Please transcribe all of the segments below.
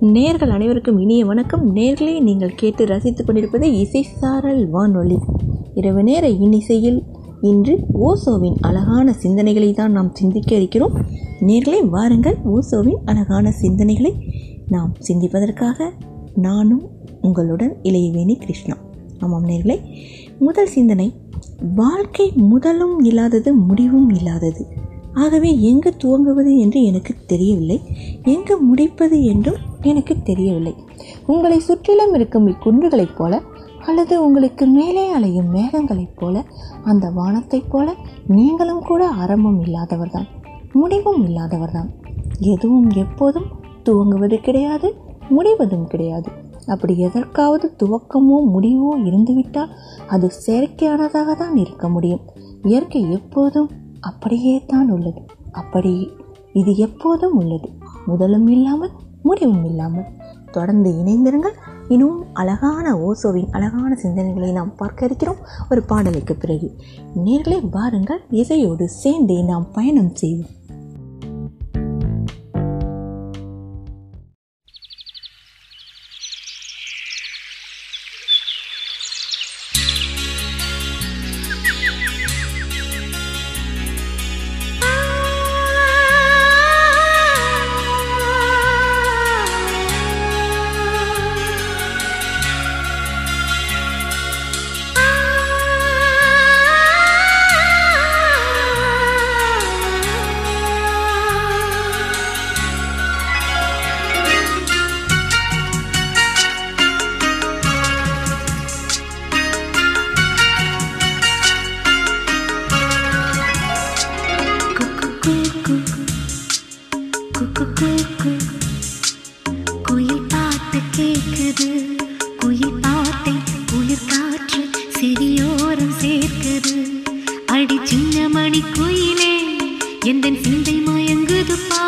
நேர்கள் அனைவருக்கும் இனிய வணக்கம். நேர்களே நீங்கள் கேட்டு ரசித்துக் கொண்டிருப்பது இசைசாரல் வானொலி. இரவு நேர இன்னிசையில் இன்று ஓசோவின் அழகான சிந்தனைகளை தான் நாம் சிந்திக்க இருக்கிறோம். நேர்களே வாருங்கள். ஓசோவின் அழகான சிந்தனைகளை நாம் சிந்திப்பதற்காக நானும் உங்களுடன் இளையவேணி கிருஷ்ணா. ஆமாம் நேர்களே முதல் சிந்தனை வாழ்க்கை முதலும் இல்லாதது முடிவும் இல்லாதது. ஆகவே எங்கு துவங்குவது என்று எனக்கு தெரியவில்லை. எங்கு முடிப்பது என்றும் எனக்கு தெரியவில்லை. உங்களை சுற்றிலும் இருக்கும் இக்குன்றுகளைப் போல அல்லது உங்களுக்கு மேலே அலையும் மேகங்களைப் போல அந்த வானத்தைப் போல நீங்களும் கூட ஆரம்பம் இல்லாதவர்தான் முடிவும் இல்லாதவர்தான். எதுவும் எப்போதும் துவங்குவது கிடையாது முடிவதும் கிடையாது. அப்படி எதற்காவது துவக்கமோ முடிவோ இருந்துவிட்டால் அது செயற்கையானதாக தான் இருக்க முடியும். இயற்கை எப்போதும் அப்படியே தான் உள்ளது. அப்படி இது எப்போதும் உள்ளது. முதலும் இல்லாமல் முடிவும் இல்லாமல். தொடர்ந்து இணைந்திருங்கள். இன்னும் அழகான ஓசோவின் அழகான சிந்தனைகளை நாம் பார்க்க இருக்கிறோம். ஒரு பாடலுக்கு பிறகு. நேர்களை பாருங்கள். இசையோடு சேர்ந்தே நாம் பயணம் செய்வோம். குயில் பாட்டை குளிர் காற்று செவியோரம் சேர்க்குது அடி சின்ன மணி குயிலே எந்த சிந்தை மயங்குது பார்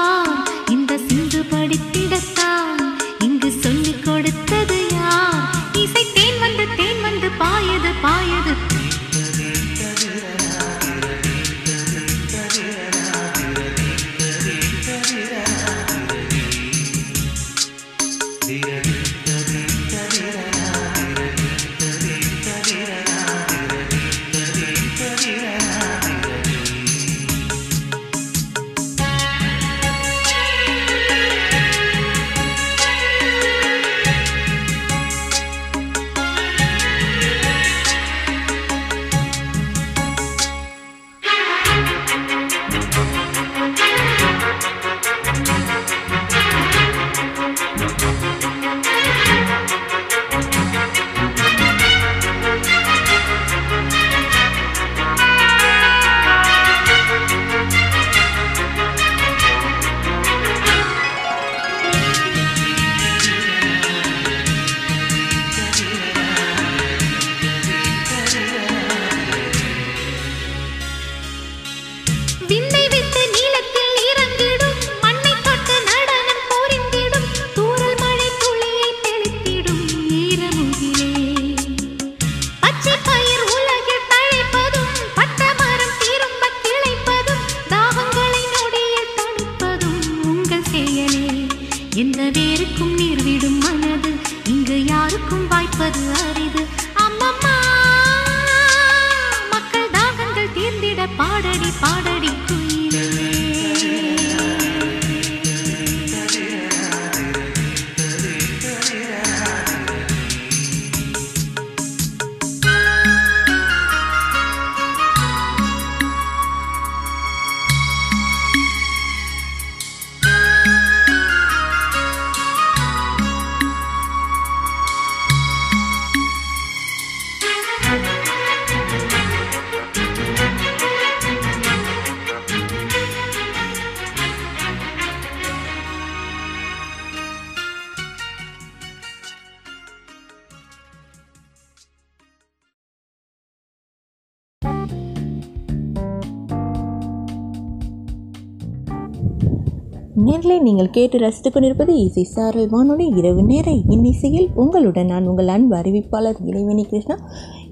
நேர்களை நீங்கள் கேட்டு ரசித்துக் கொண்டிருப்பது இசை சாரல் வானொலி. இரவு நேர இன்னிசையில் உங்களுடன் நான் உங்கள் அன்பு அறிவிப்பாளர் இளைவேணி கிருஷ்ணா.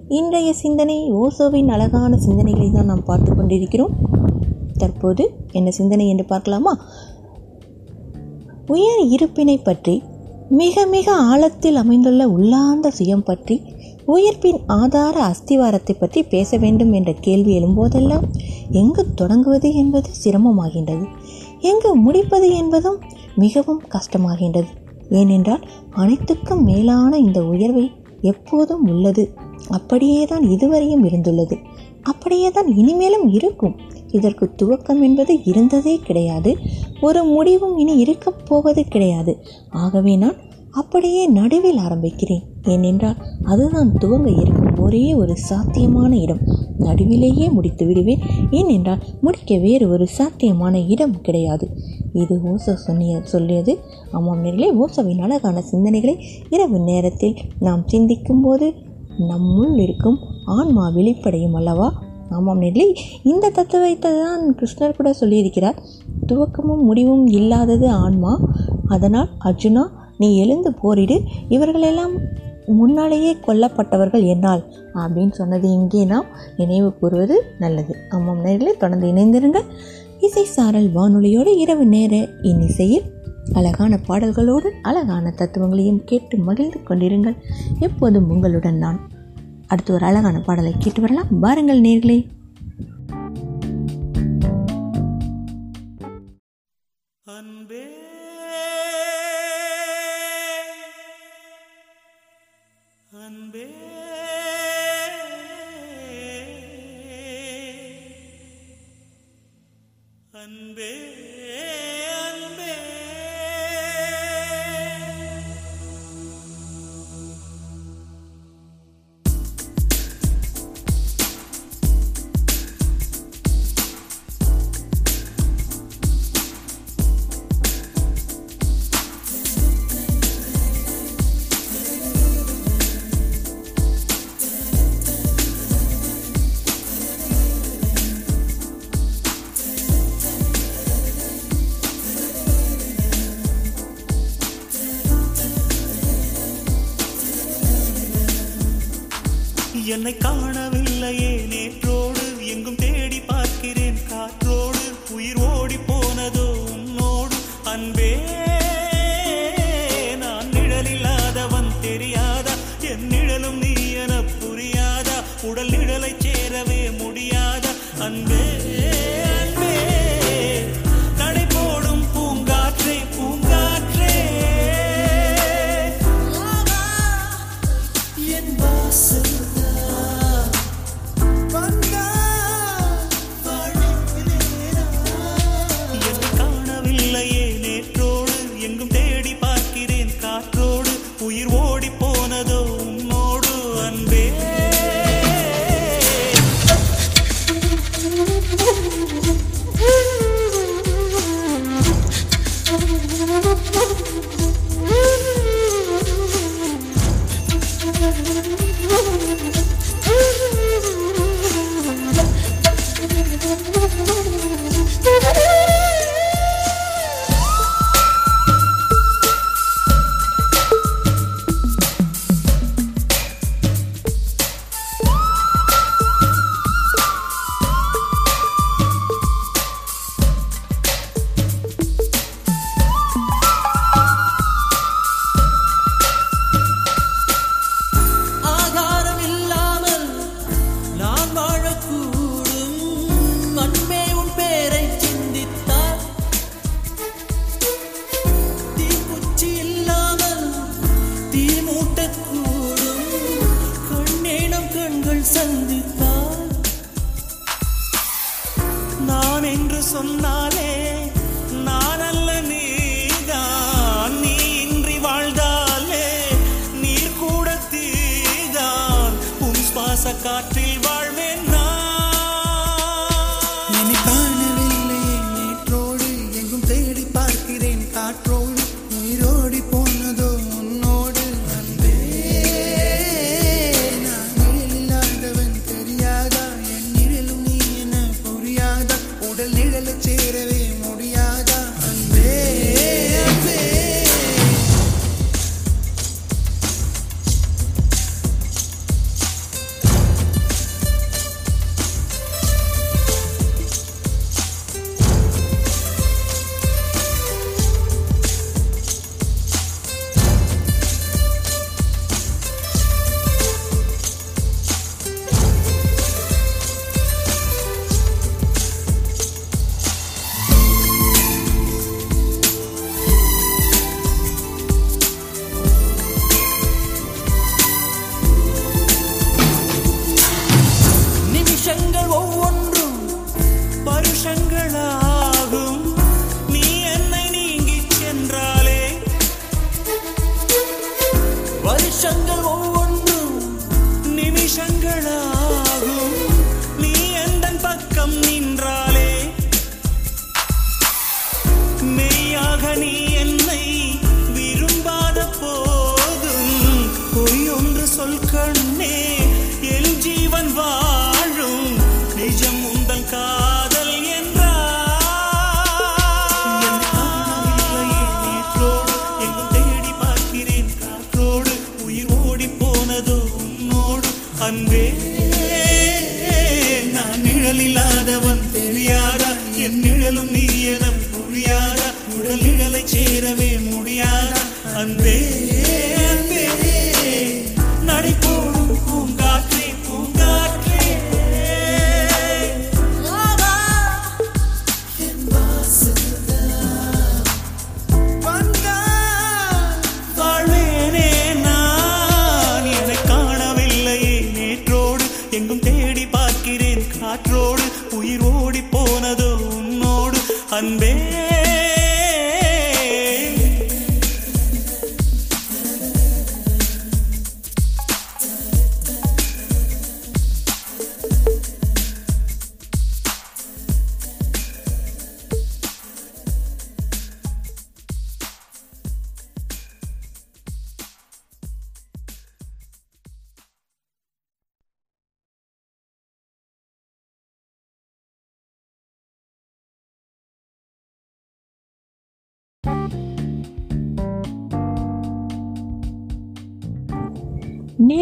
இன்றைய சிந்தனை ஓசோவின் அழகான சிந்தனைகளை தான் நாம் பார்த்து கொண்டிருக்கிறோம். தற்போது என்ன சிந்தனை என்று பார்க்கலாமா? உயர் இருப்பினை பற்றி மிக மிக ஆழத்தில் அமைந்துள்ள உள்ளார்ந்த சுயம் பற்றி உயிர்ப்பின் ஆதார அஸ்திவாரத்தை பற்றி பேச வேண்டும் என்ற கேள்வி எழும்போதெல்லாம் எங்கு தொடங்குவது என்பது சிரமமாகின்றது. எங்கு முடிப்பது என்பதும் மிகவும் கஷ்டமாகின்றது. ஏனென்றால் அனைத்துக்கும் மேலான இந்த உயர்வை எப்போதும் உள்ளது. அப்படியே தான் இதுவரையும் இருந்துள்ளது. அப்படியே தான் இனிமேலும் இருக்கும். இதற்கு துவக்கம் என்பது இருந்ததே கிடையாது. ஒரு முடிவும் இனி இருக்கப் போவது கிடையாது. ஆகவே நான் அப்படியே நடுவில் ஆரம்பிக்கிறேன். ஏனென்றால் அதுதான் துவங்க இருக்கும் ஒரே ஒரு சாத்தியமான இடம். நடுவிலேயே முடித்து விடுவேன். ஏனென்றால் முடிக்க வேறு ஒரு சாத்தியமான இடம் கிடையாது. இது ஓசோ சொன்னிய சொல்லியது. ஆமாம் நேர்களே ஓசோவின் அழகான சிந்தனைகளை இரவு நேரத்தில் நாம் சிந்திக்கும் போது நம்முள் இருக்கும் ஆன்மா வெளிப்படையும் அல்லவா? ஆமாம் நேர்களே இந்த தத்துவத்தை தான் கிருஷ்ணர் கூட சொல்லியிருக்கிறார். துவக்கமும் முடிவும் இல்லாதது ஆன்மா. அதனால் அர்ஜுனா நீ எழுந்து போரிடு இவர்களெல்லாம் முன்னாலேயே கொல்லப்பட்டவர்கள் என்னால். அப்படின்னு சொன்னது இங்கே நாம் நினைவு கூறுவது நல்லது. ஆமாம் நேர்களே தொடர்ந்து இணைந்திருங்கள். இசை சாரல் வானொலியோடு இரவு நேர இன்னிசையில் அழகான பாடல்களோடு அழகான தத்துவங்களையும் கேட்டு மகிழ்ந்து கொண்டிருங்கள். எப்போதும் உங்களுடன் நான். அடுத்து ஒரு அழகான பாடலை கேட்டு வரலாம். பாருங்கள் நேர்களே.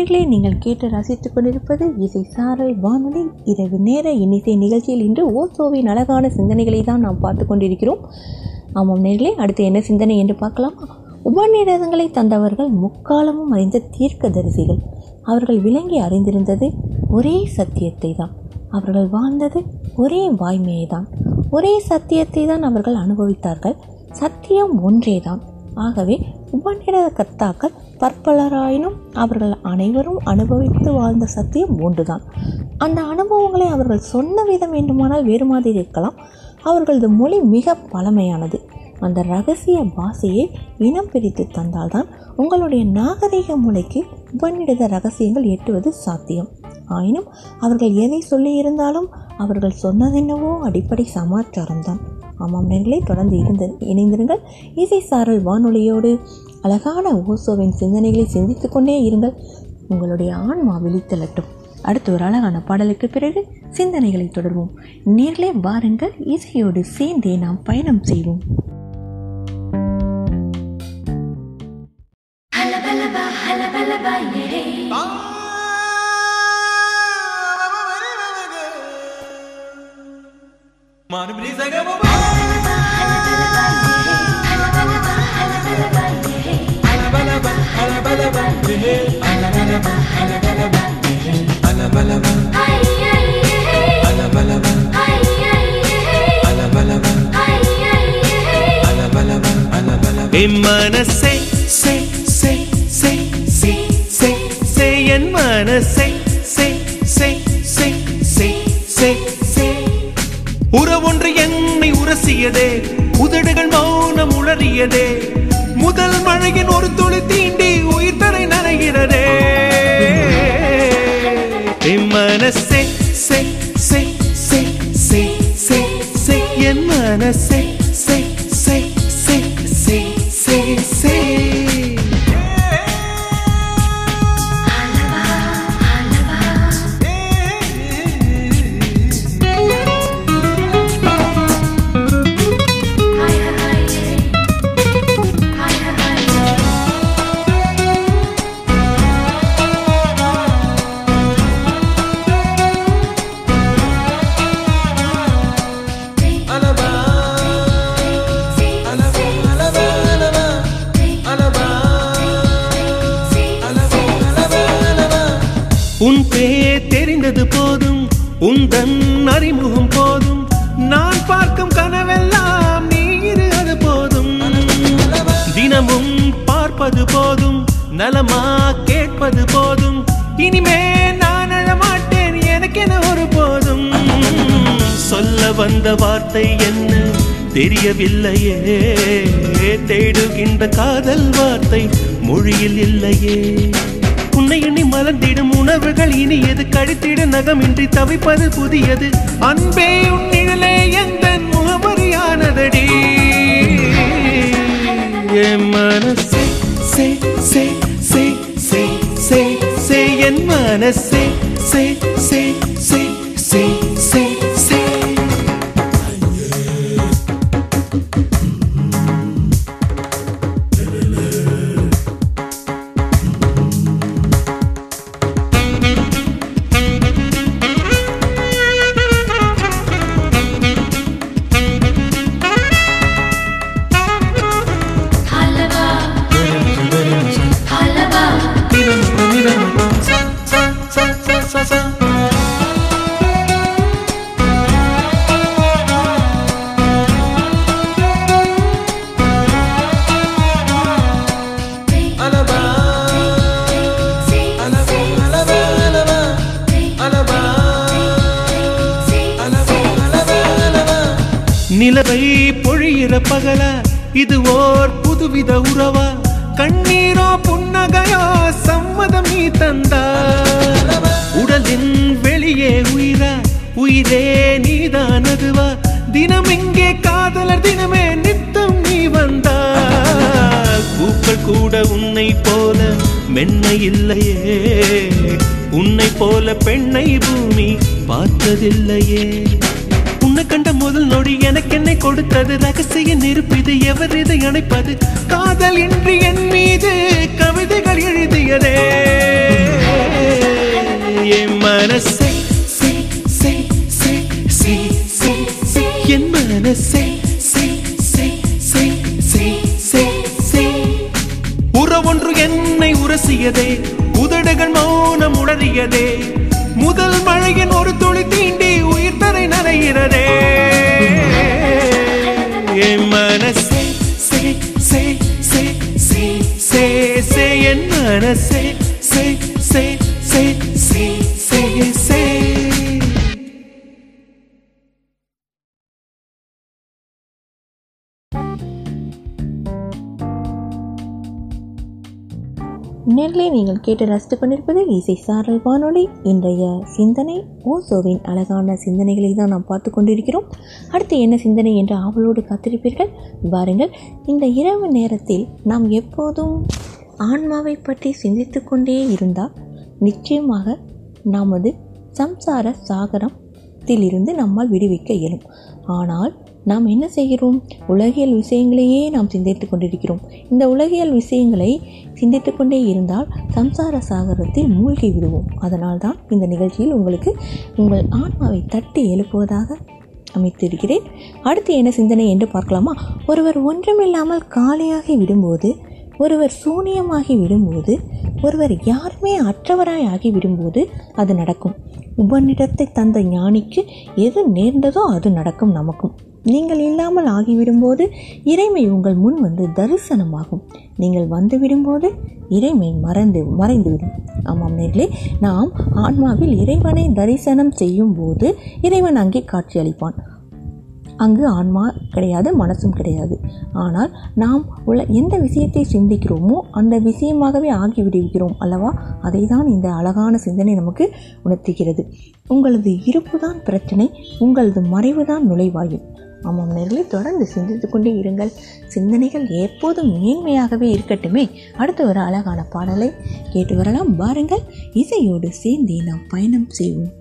நேர்களே நீங்கள் கேட்டு ரசித்துக் கொண்டிருப்பது இசை சாரல் வானொலி. இரவு நேர இன்னிசை நிகழ்ச்சியில் இன்று ஓசோவின் அழகான சிந்தனைகளை தான் நாம் பார்த்து கொண்டிருக்கிறோம். ஆமாம் நேர்களே அடுத்து என்ன சிந்தனை என்று பார்க்கலாம். உபநிடதங்களை தந்தவர்கள் முக்காலமும் அறிந்த தீர்க்க தரிசிகள் அவர்கள் விளங்கி அறிந்திருந்தது ஒரே சத்தியத்தை தான். அவர்கள் வாழ்ந்தது ஒரே வாய்மையை தான். ஒரே சத்தியத்தை தான் அவர்கள் அனுபவித்தார்கள். சத்தியம் ஒன்றேதான் ஆகவே உபநிடத கர்த்தாக்கள் பற்பலராயினும் அவர்கள் அனைவரும் அனுபவித்து வாழ்ந்த சத்தியம் ஒன்றுதான் அந்த அனுபவங்களை அவர்கள் சொன்ன விதம் வேண்டுமானால் வேறு மாதிரி இருக்கலாம். அவர்களது மொழி மிக பழமையானது. அந்த ரகசிய பாஷையை இனம் பிரித்து தந்தால்தான் உங்களுடைய நாகரிக மொழிக்கு உபநிடத ரகசியங்கள் எட்டுவது சாத்தியம். ஆயினும் அவர்கள் எதை சொல்லியிருந்தாலும் அவர்கள் சொன்னதென்னவோ அடிப்படை சமாச்சாரம்தான். ஆமாம் நீங்களே தொடர்ந்து இருந்து இணைந்திருங்கள். இசை சாரல் வானொலியோடு அழகான ஓசோவின் சிந்தனைகளை சிந்தித்து கொண்டே இருங்கள். உங்களுடைய ஆன்மா விழித்தலட்டும். அடுத்து ஒரு அழகான பாடலுக்கு பிறகு சிந்தனைகளை தொடர்வோம். நேர்களே வாருங்கள். இசையோடு சேர்ந்தே நாம் பயணம் செய்வோம். Bye. மனசே சே சே சே சே சே சே என் மனசே சே சே சே சே சே சே உறவொன்று என்னை உரசியதே. உதடுகள் மௌனம் உளறியதே. முதல் மழையின் ஒரு துளி தீண்டி உயிர் தரை நனைகிறதே மனசே சே சே சே சே சே சே என் மனசே. அந்த வார்த்தை என்ன? தெரியவில்லையே. தேடுகின்ற காதல் வார்த்தை மொழியில் இல்லையே. உன்னை எண்ணி மலர்ந்திடும் உணவுகள் இனியது கழித்திட நகமின்றி தவிப்பது புதியது. அன்பே உன்னிழலே எந்த முகமறியானதடி? என் மனசே சே சே சே சே சே என் மனசே. தினமே நித்தம் நீ வந்தா பூக்கள் கூட உன்னை போல மென்மை இல்லையே. உன்னை போல பெண்ணை பூமி பார்த்ததில்லையே. உன்னை கண்ட முதல் நொடி எனக்கு என்னை கொடுத்தது. ரகசிய நெருப்பிது எவர் இதை அணைப்பது? காதல் இன்றி என் மீது கவிதைகள் எழுதியதே. என் மனசை. என் மனசை உரசியதே உதடுகள் மௌனம் உணரியதே முதல் மழையின் ஒரு துளி தீண்டி உயிர் தரை நனைகிறதே. என் மனசே சே சே சே சே சே என் மனசே சே சே நேர்களை நீங்கள் கேட்டு ரசித்து கொண்டிருப்பது இசை சாரல் வானொலி. இன்றைய சிந்தனை ஓசோவின் அழகான சிந்தனைகளை தான் நாம் பார்த்து கொண்டிருக்கிறோம். அடுத்து என்ன சிந்தனை என்று ஆவலோடு காத்திருப்பீர்கள்? வாருங்கள் இந்த இரவு நேரத்தில் நாம் எப்போதும் ஆன்மாவை பற்றி சிந்தித்து கொண்டே இருந்தால் நிச்சயமாக நமது சம்சார சாகரத்திலிருந்து நம்மால் விடுவிக்க இயலும். ஆனால் நாம் என்ன செய்கிறோம்? உலகியல் விஷயங்களையே நாம் சிந்தித்து கொண்டிருக்கிறோம். இந்த உலகியல் விஷயங்களை சிந்தித்து கொண்டே இருந்தால் சம்சார சாகரத்தில் மூழ்கி விடுவோம். அதனால் தான் இந்த நிகழ்ச்சியில் உங்களுக்கு உங்கள் ஆன்மாவை தட்டி எழுப்புவதாக அமைத்திருக்கிறேன். அடுத்து என்ன சிந்தனை என்று பார்க்கலாமா? ஒருவர் ஒன்றுமில்லாமல் காலியாகி விடும்போது ஒருவர் சூனியமாகி விடும்போது ஒருவர் யாருமே அற்றவராய் ஆகி விடும்போது அது நடக்கும். உபநிடத்தை தந்த ஞானிக்கு எது நேர்ந்ததோ அது நடக்கும் நமக்கும். நீங்கள் இல்லாமல் ஆகிவிடும்போது இறைமை உங்கள் முன் வந்து தரிசனமாகும். நீங்கள் வந்து விடும்போது இறைமை மறந்து மறைந்துவிடும். ஆமாம் நேர்களே நாம் ஆன்மாவில் இறைவனை தரிசனம் செய்யும் போது இறைவன் அங்கே காட்சியளிப்பான். அங்கு ஆன்மா கிடையாது மனசும் கிடையாது. ஆனால் நாம் உள்ள எந்த விஷயத்தை சிந்திக்கிறோமோ அந்த விஷயமாகவே ஆகிவிடுகிறோம் அல்லவா? அதை தான் இந்த அழகான சிந்தனை நமக்கு உணர்த்துகிறது. உங்களது இருப்பு தான் பிரச்சனை உங்களது மறைவு தான் நுழைவாயில். ஆமாம் நேர்களை தொடர்ந்து சிந்தித்து கொண்டே இருங்கள். சிந்தனைகள் எப்போதும் மேன்மையாகவே இருக்கட்டுமே. அடுத்து ஒரு அழகான பாடலை கேட்டு வரலாம். பாருங்கள் இசையோடு சேர்ந்தே நாம் பயணம் செய்வோம்.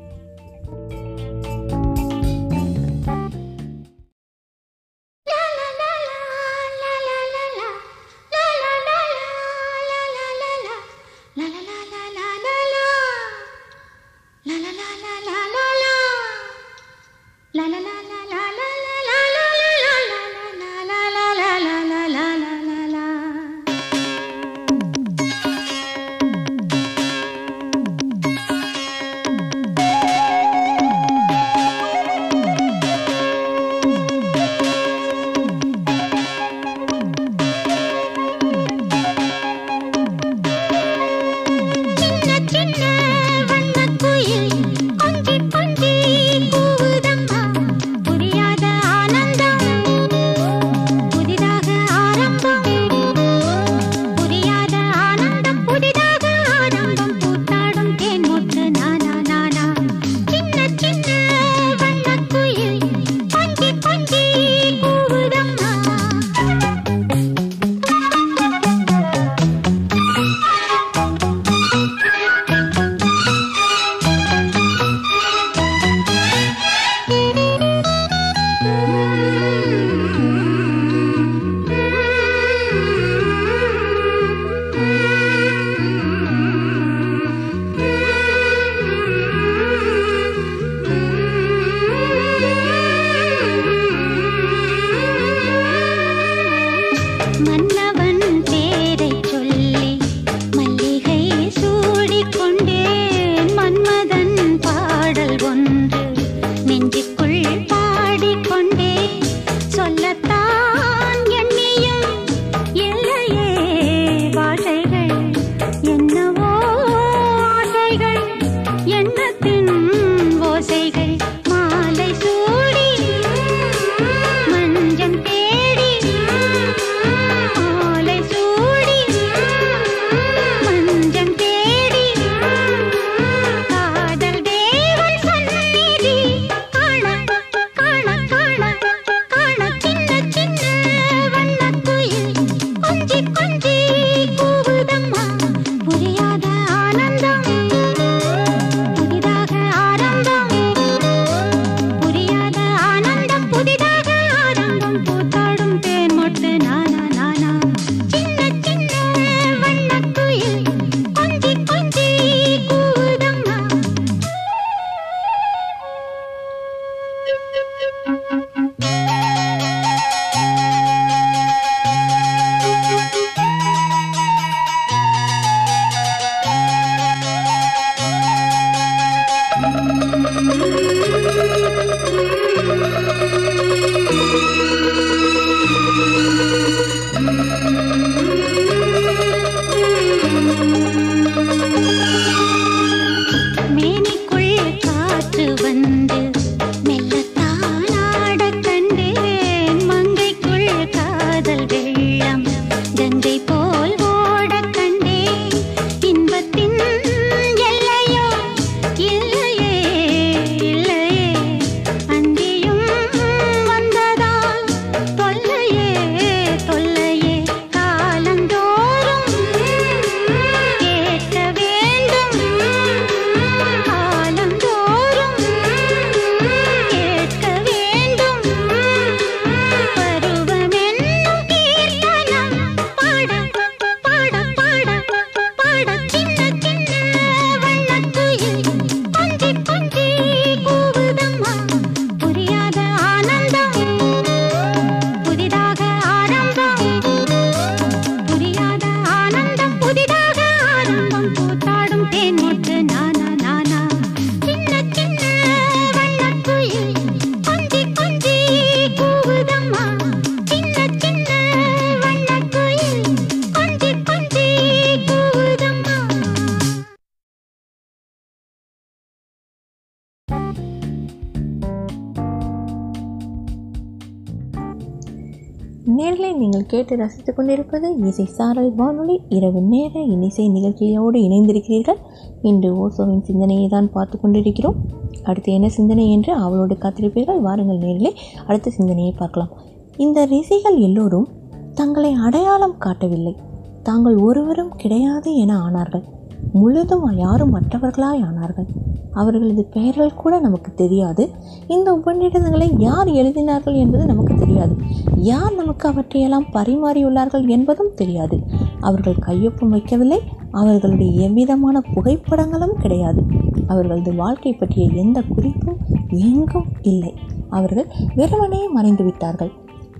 கேட்டு ரசித்துக் கொண்டிருப்பது இசை சாரல் வானொலி இரவு நேர இசை நிகழ்ச்சியோடு இணைந்திருக்கிறீர்கள். இன்று ஓசோவின் சிந்தனையை தான் பார்த்து கொண்டிருக்கிறோம். அடுத்து என்ன சிந்தனை என்று அவளோடு காத்திருப்பீர்கள். வாருங்கள் நேரிலே அடுத்த சிந்தனையை பார்க்கலாம். இந்த ரிஷிகள் எல்லோரும் தங்களை அடையாளம் காட்டவில்லை. தாங்கள் ஒருவரும் கிடையாது என ஆனார்கள். முழுதும் யாரும் மற்றவர்களாய் ஆனார்கள். அவர்களது பெயர்கள் கூட நமக்கு தெரியாது. இந்த உபநிடதங்களை யார் எழுதினார்கள் என்பது நமக்கு தெரியாது. யார் நமக்கு அவற்றையெல்லாம் பரிமாறியுள்ளார்கள் என்பதும் தெரியாது. அவர்கள் கையொப்பம் வைக்கவில்லை. அவர்களுடைய எவ்விதமான புகைப்படங்களும் கிடையாது. அவர்களது வாழ்க்கை பற்றிய எந்த குறிப்பும் எங்கும் இல்லை. அவர்கள் வெறுமனே மறைந்து விட்டார்கள்.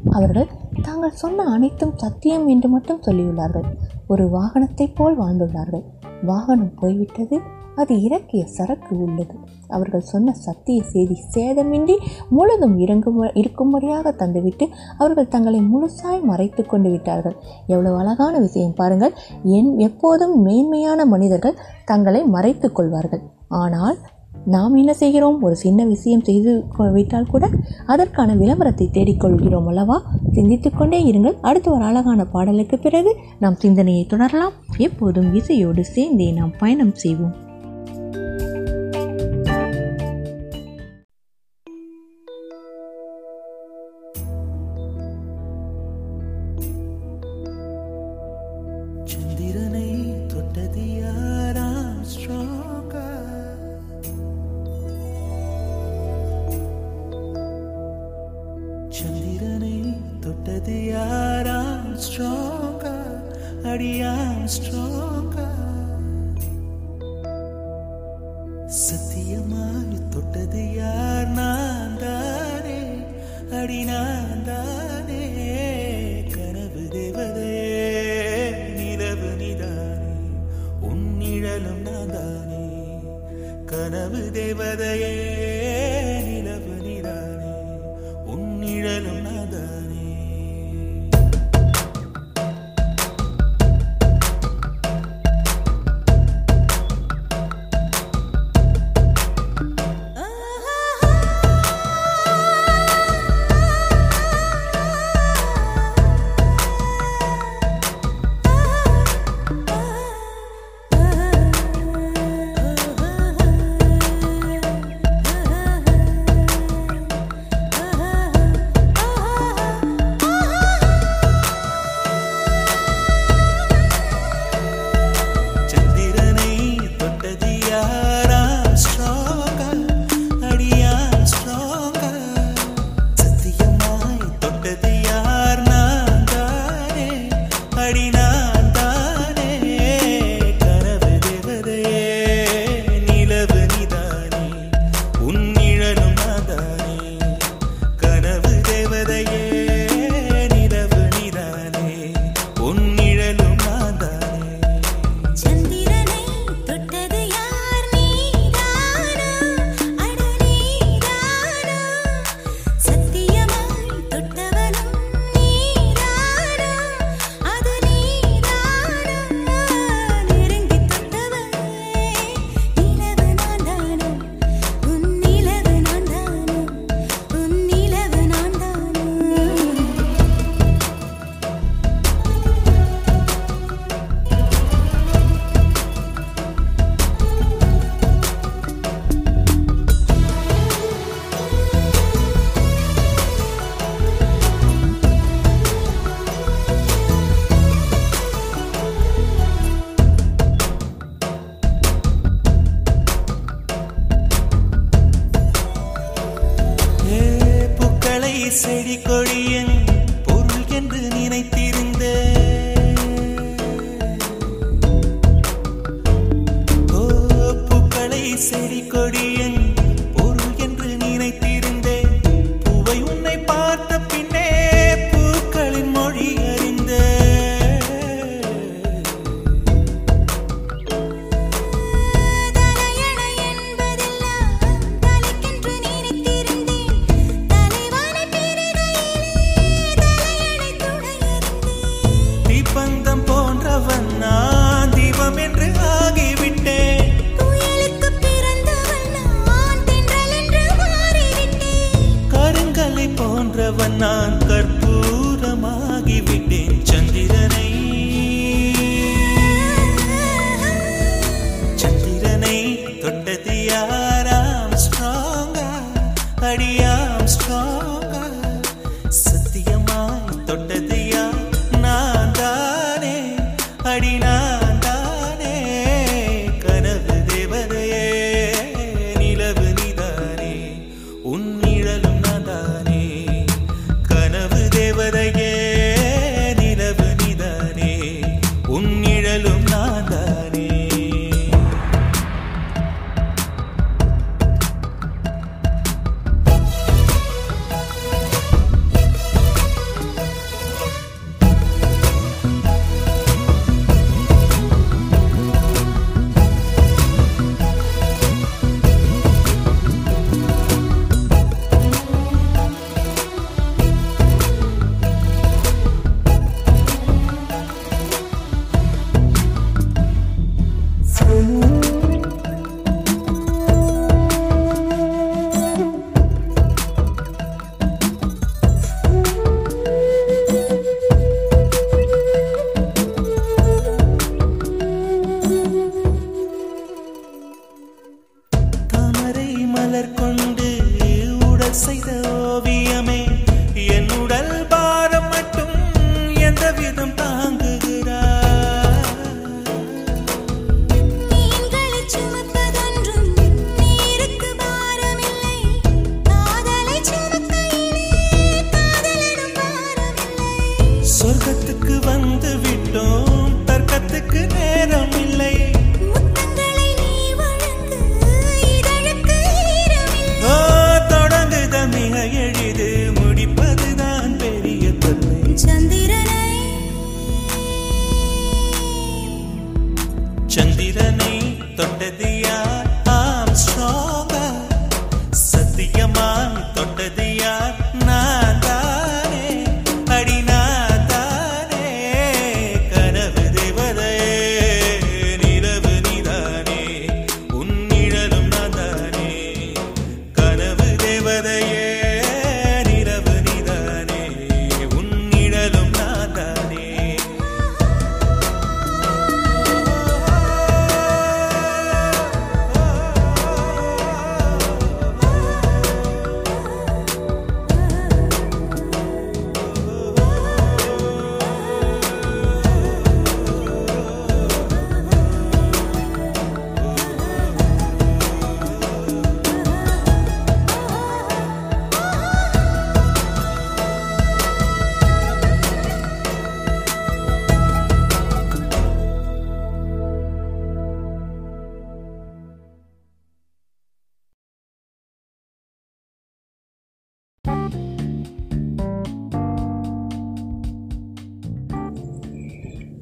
அவர்கள் தாங்கள் சொன்ன அனைத்தும் சத்தியம் என்று மட்டும் சொல்லியுள்ளார்கள். ஒரு வாகனத்தைப் போல் வாழ்ந்துள்ளார்கள். வாகனம் போய்விட்டது. அது இறக்கிய சரக்கு உள்ளது. அவர்கள் சொன்ன சத்திய செய்தி சேதமின்றி முழுதும் இறங்கும் இருக்கும்படியாக தந்துவிட்டு அவர்கள் தங்களை முழுசாய் மறைத்து கொண்டு விட்டார்கள். எவ்வளவு அழகான விஷயம் பாருங்கள். என் எப்போதும் மேன்மையான மனிதர்கள் தங்களை மறைத்து கொள்வார்கள். ஆனால் நாம் என்ன செய்கிறோம்? ஒரு சின்ன விஷயம் செய்து கொ- விட்டால் கூட அதற்கான விளம்பரத்தை தேடிக்கொள்கிறோம் அல்லவா? சிந்தித்து கொண்டே இருங்கள். அடுத்து ஒரு அழகான பாடலுக்கு பிறகு நாம் சிந்தனையை தொடரலாம். எப்போதும் இசையோடு சேர்ந்தே நாம் பயணம் செய்வோம்.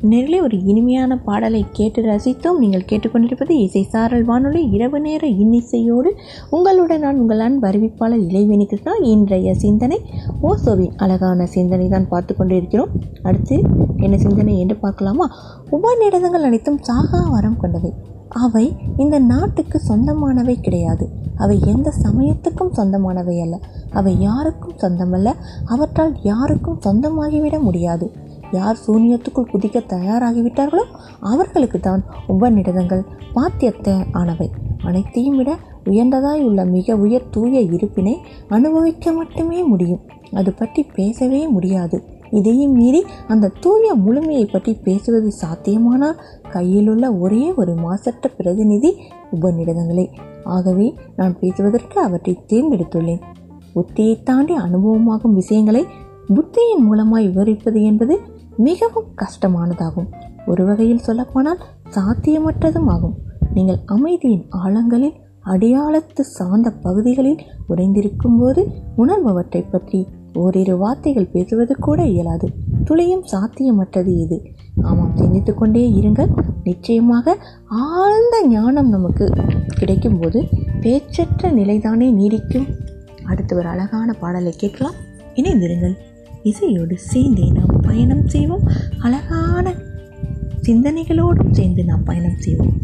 நேரிலே ஒரு இனிமையான பாடலை கேட்டு ரசித்தோம். நீங்கள் கேட்டுக்கொண்டிருப்பது இசை சாரல் வானொலி. இரவு நேர இன்னிசையோடு உங்களுடன் நான் உங்கள் அன்பு அறிவிப்பாளர் இளைவேணி கிருஷ்ணா இன்றைய சிந்தனை. ஓசோவின் அழகான சிந்தனை தான் பார்த்து கொண்டிருக்கிறோம். அடுத்து என்ன சிந்தனை என்று பார்க்கலாமா? உபநிடதங்கள் அனைத்தும் சாகா வரம் கொண்டவை. அவை இந்த நாட்டுக்கு சொந்தமானவை கிடையாது. அவை எந்த சமயத்துக்கும் சொந்தமானவை அல்ல. அவை யாருக்கும் சொந்தமல்ல. அவற்றால் யாருக்கும் சொந்தமாகிவிட முடியாது. யார் சூனியத்துக்குள் குதிக்க தயாராகிவிட்டார்களோ அவர்களுக்கு தான் உபநிடதங்கள் பாத்தியத்தை ஆனவை. அனைத்தையும் விட உயர்ந்ததாய் உள்ள மிக உயர் தூய இருப்பினை அனுபவிக்க மட்டுமே முடியும். அது பற்றி பேசவே முடியாது. இதையும் மீறி அந்த தூய முழுமையை பற்றி பேசுவது சாத்தியமானால் கையிலுள்ள ஒரே ஒரு மாசற்ற பிரதிநிதி உபநிடதங்களே. ஆகவே நான் பேசுவதற்கு அவற்றை தேர்ந்தெடுத்துள்ளேன். புத்தியை தாண்டி அனுபவமாகும் விஷயங்களை புத்தியின் மூலமாய் விவரிப்பது என்பது மிகவும் கஷ்டமானதாகும். ஒரு வகையில் சொல்லப்போனால் சாத்தியமற்றதும் ஆகும். நீங்கள் அமைதியின் ஆழங்களில் அடையாளத்து சார்ந்த பகுதிகளில் உறைந்திருக்கும் போது உணர்பவற்றை பற்றி ஓரிரு வார்த்தைகள் பேசுவது கூட இயலாது. துளியும் சாத்தியமற்றது இது. ஆமாம் சிந்தித்து கொண்டே இருங்கள். நிச்சயமாக ஆழ்ந்த ஞானம் நமக்கு கிடைக்கும்போது பேச்சற்ற நிலைதானே நீடிக்கும். அடுத்து ஒரு அழகான பாடலை கேட்கலாம். இணைந்திருங்கள். இசையோடு சேர்ந்தே நாம் பயணம் செய்வோம். அழகான சிந்தனைகளோடும் சேர்ந்து நாம் பயணம் செய்வோம்.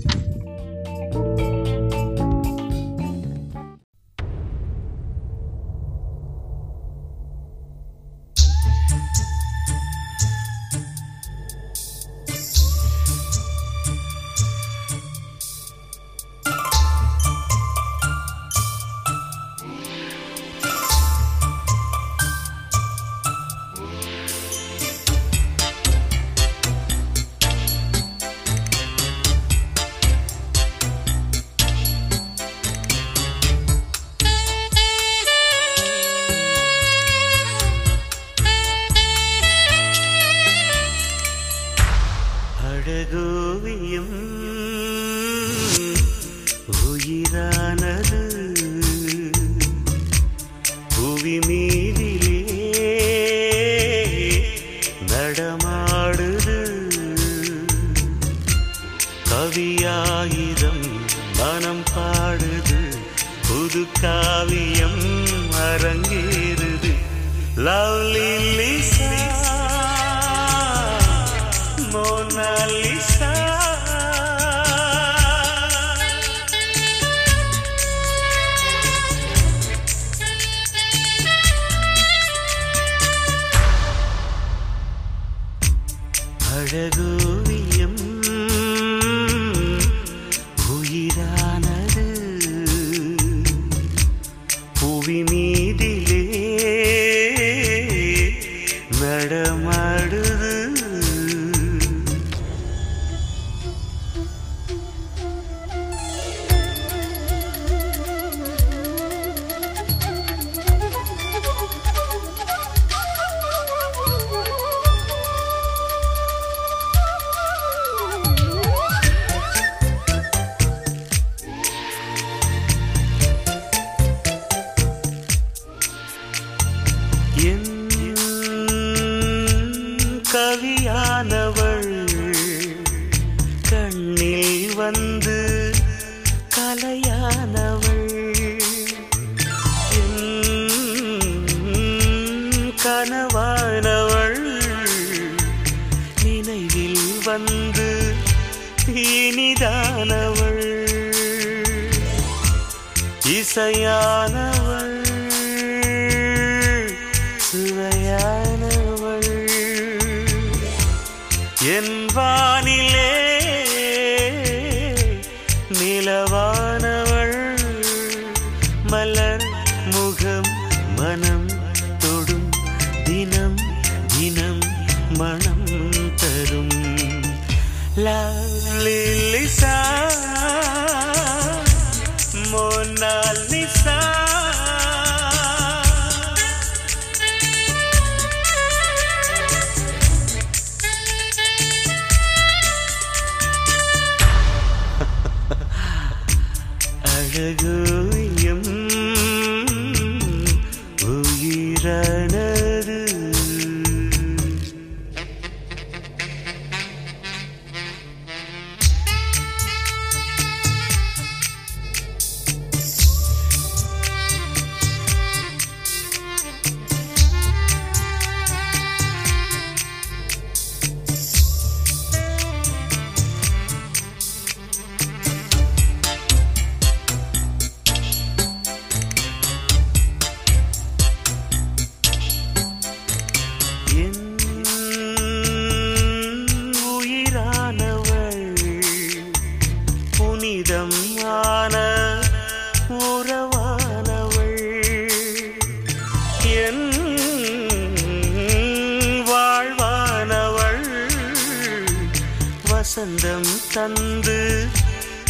தந்து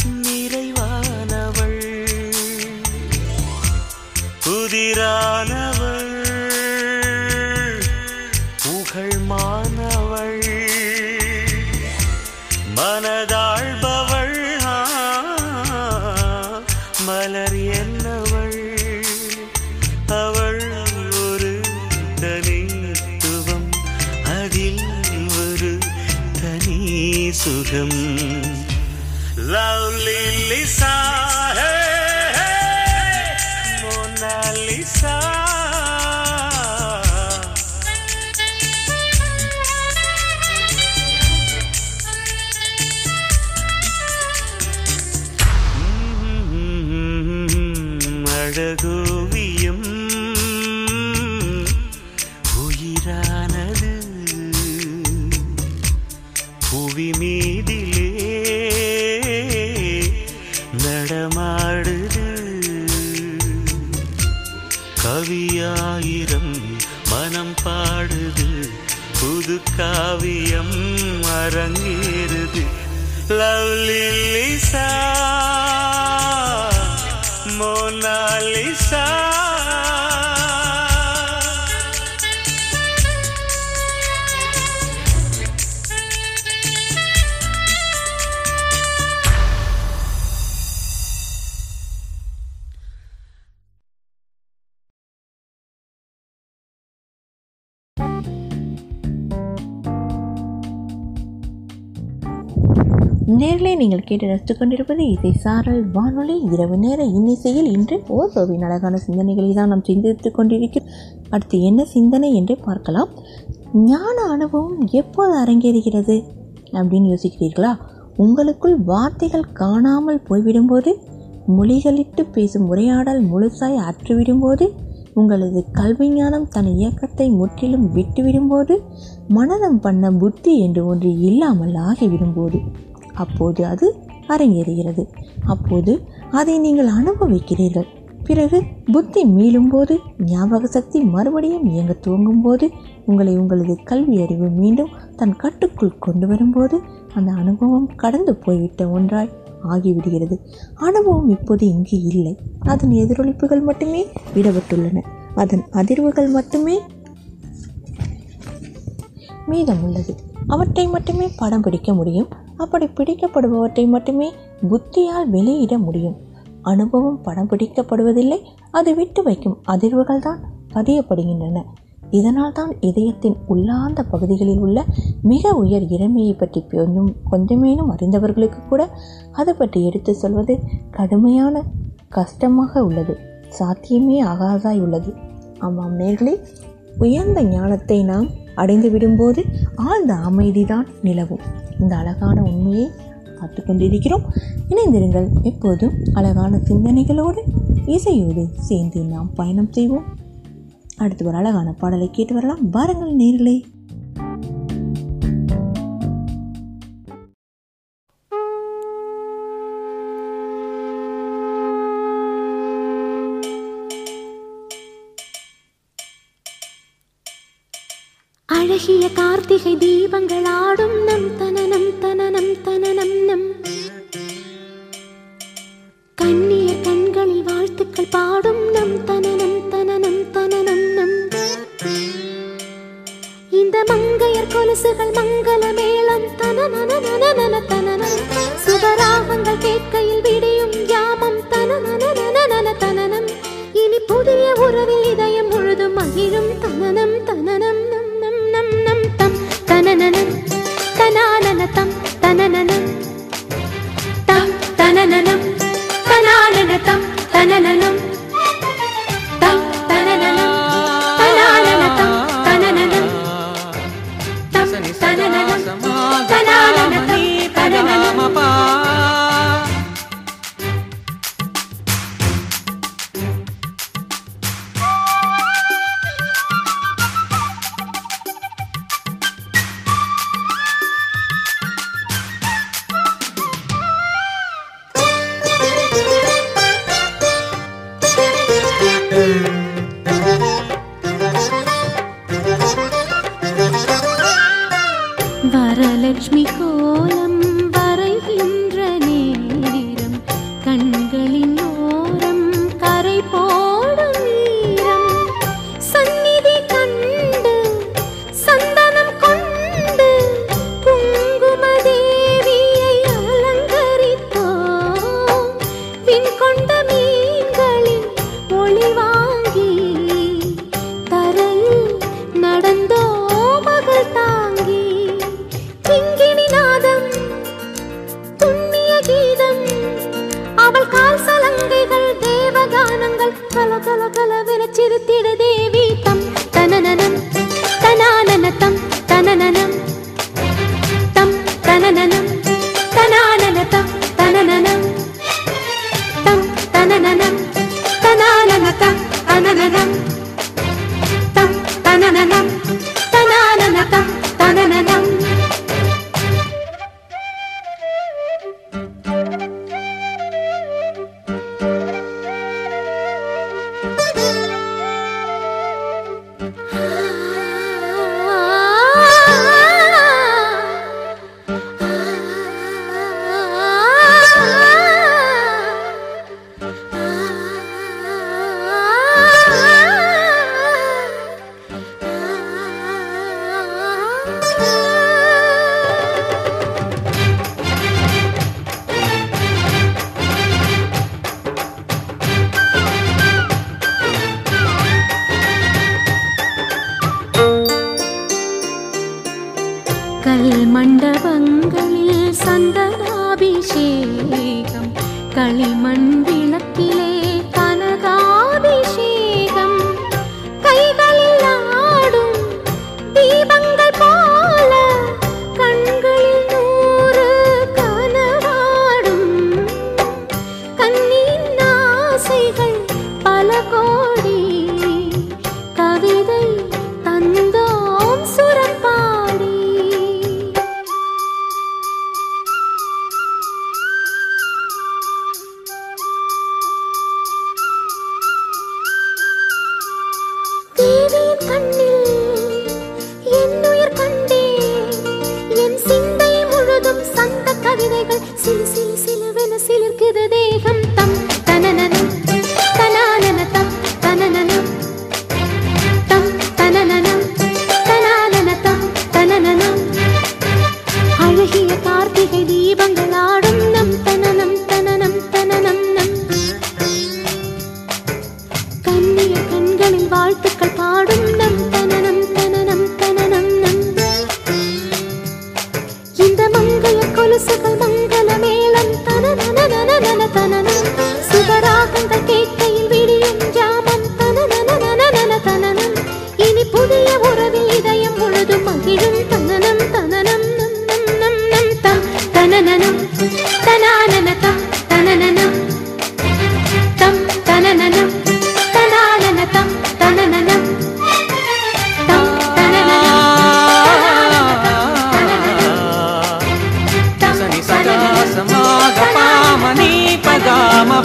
நிறைவானவள். புதிரான நீங்கள் கேட்டு ரசித்துக் கொண்டிருப்பது இசை சாரல் வானொலி. இரவு நேர இன்னிசையில் இன்று ஓசோவின் அழகான சிந்தனைகளை தான் நாம் சிந்தித்துக் கொண்டிருக்கிறோம். அடுத்து என்ன சிந்தனை என்று பார்க்கலாம். ஞான அனுபவம் எப்போது அரங்கேறுகிறது அப்படின்னு யோசிக்கிறீர்களா? உங்களுக்குள் வார்த்தைகள் காணாமல் போய்விடும்போது மொழிகளிட்டு பேசும் உரையாடல் முழுசாய் அற்றுவிடும்போது உங்களது கல்வி ஞானம் தன் இயக்கத்தை முற்றிலும் விட்டுவிடும்போது மனதம் பண்ண புத்தி என்று ஒன்று இல்லாமல் ஆகிவிடும்போது. அப்போது அது அரங்கேறுகிறது. அப்போது அதை நீங்கள் அனுபவிக்கிறீர்கள். பிறகு புத்தி மீளும்போது ஞாபக சக்தி மறுபடியும் இயங்க துவங்கும் போது உங்களை உங்களது கல்வி அறிவு மீண்டும் தன் கட்டுக்குள் கொண்டு வரும்போது அந்த அனுபவம் கடந்து போய்விட்ட ஒன்றாய் ஆகிவிடுகிறது. அனுபவம் இப்போது இங்கு இல்லை. அதன் எதிரொலிப்புகள் மட்டுமே விடப்பட்டுள்ளன. அதன் அதிர்வுகள் மட்டுமே மீதம் உள்ளது. அவற்றை மட்டுமே படம் பிடிக்க முடியும். அப்படி பிடிக்கப்படுபவற்றை மட்டுமே புத்தியால் வெளியிட முடியும். அனுபவம் படம் பிடிக்கப்படுவதில்லை அது விட்டு வைக்கும் அதிர்வுகள் தான் பதியப்படுகின்றன. இதனால் தான் இதயத்தின் உள்ளார்ந்த பகுதிகளில் உள்ள மிக உயர் இளமையை பற்றி கொஞ்சம் கொஞ்சமேனும் அறிந்தவர்களுக்கு கூட அது பற்றி எடுத்து சொல்வது கடுமையான கஷ்டமாக உள்ளது. சாத்தியமே ஆகாதாய் உள்ளது. ஆமாம் நேர்களே உயர்ந்த ஞானத்தை நாம் அடைந்து விடும்போது ஆழ்ந்த அமைதிதான் நிலவும். இந்த அழகான உண்மையை பார்த்து கொண்டிருக்கிறோம். இணைந்திருங்கள். எப்போதும் அழகான சிந்தனைகளோடு இசையோடு சேர்ந்து நாம் பயணம் செய்வோம். அடுத்து ஒரு அழகான பாடலை கேட்டு வரலாம். வாருங்கள் நேர்களே. கார்த்திகை தீபங்கள் ஆடும் நம் தனனம் தனனம் தனனம் நம் கண்ணிய கண்களில் வாழ்த்துக்கள் பாடும் நம் தனனம் தனனம் தனனம் நம் இந்த மங்கையர் கொலுசுகள் மங்கள மேளம் தனனனனனன தனனம் சுகராகங்கள் கேட்கையில் விடியும் யாமம் தனனன தனனம் இனி புதிய உறவில் இதயம் முழுதும் மகிழும் தனனம் தனனம்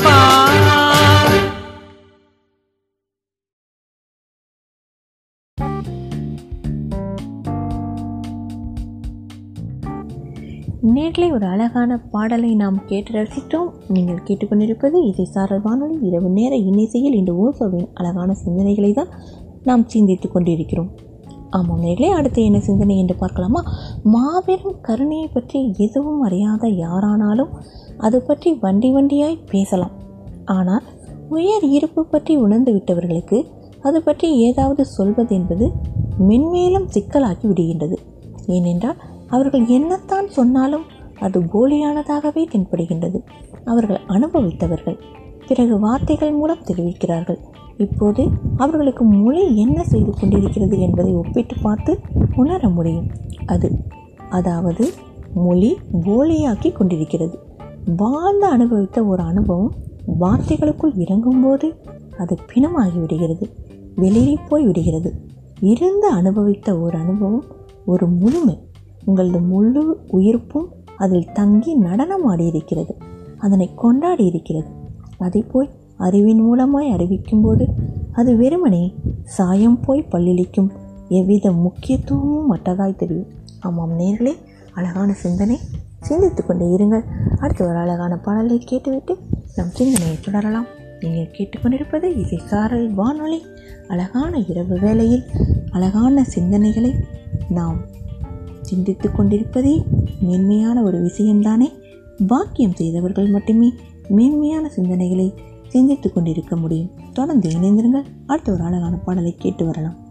பகாம நேர்களை ஒரு அழகான பாடலை நாம் கேட்டு ரசித்தோம் நீங்கள் கேட்டுக்கொண்டிருப்பது இசை சாரல் வானொலி. இரவு நேர இன்னிசையில் இந்த ஓசோவின் அழகான சிந்தனைகளை தான் நாம் சிந்தித்துக் கொண்டிருக்கிறோம். ஆமாம் நேர்களே அடுத்து என்ன சிந்தனை என்று பார்க்கலாமா? மாபெரும் கருணையை பற்றி எதுவும் அறியாத யாரானாலும் அது பற்றி வண்டி வண்டியாய் பேசலாம். ஆனால் உயர் இருப்பு பற்றி உணர்ந்து விட்டவர்களுக்கு அது பற்றி ஏதாவது சொல்வது என்பது மென்மேலும் சிக்கலாகி விடுகின்றது. ஏனென்றால் அவர்கள் என்னத்தான் சொன்னாலும் அது போலியானதாகவே தென்படுகின்றது. அவர்கள் அனுபவித்தவர்கள். பிறகு வார்த்தைகள் மூலம் தெரிவிக்கிறார்கள். இப்போது அவர்களுக்கு மொழி என்ன செய்து கொண்டிருக்கிறது என்பதை ஒப்பிட்டு பார்த்து உணர முடியும். அது அதாவது மொழி போலியாக்கி கொண்டிருக்கிறது. வாழ்ந்து அனுபவித்த ஒரு அனுபவம் வார்த்தைகளுக்குள் இறங்கும்போது அது பிணமாகி விடுகிறது வெளியே போய் விடுகிறது. இருந்து அனுபவித்த ஒரு அனுபவம் ஒரு முழுமை. உங்களது முழு உயிர்ப்பும் அதில் தங்கி நடனமாடி இருக்கிறது அதனை கொண்டாடி இருக்கிறது. அதை போய் அறிவின் மூலமாய் அறிவிக்கும்போது அது வெறுமனே சாயம் போய் பல்லிழிக்கும் எவ்வித முக்கியத்துவமும் மட்டதாய் தெரியும். ஆமாம் நேர்களே அழகான சிந்தனை. சிந்தித்து கொண்டே இருங்கள். அடுத்து ஒரு அழகான பாடலை கேட்டுவிட்டு நம் சிந்தனையை தொடரலாம். நீங்கள் கேட்டுக்கொண்டிருப்பது இசை சாரல் வானொலி. அழகான இரவு வேளையில் அழகான சிந்தனைகளை நாம் சிந்தித்து கொண்டிருப்பதே மேன்மையான ஒரு விஷயம்தானே. பாக்கியம் செய்தவர்கள் மட்டுமே மேன்மையான சிந்தனைகளை சிந்தித்துக் கொண்டிருக்க முடியும். தொடர்ந்து இணைந்திருங்கள். அடுத்த ஒரு அழகான பாடலை கேட்டு வரலாம்.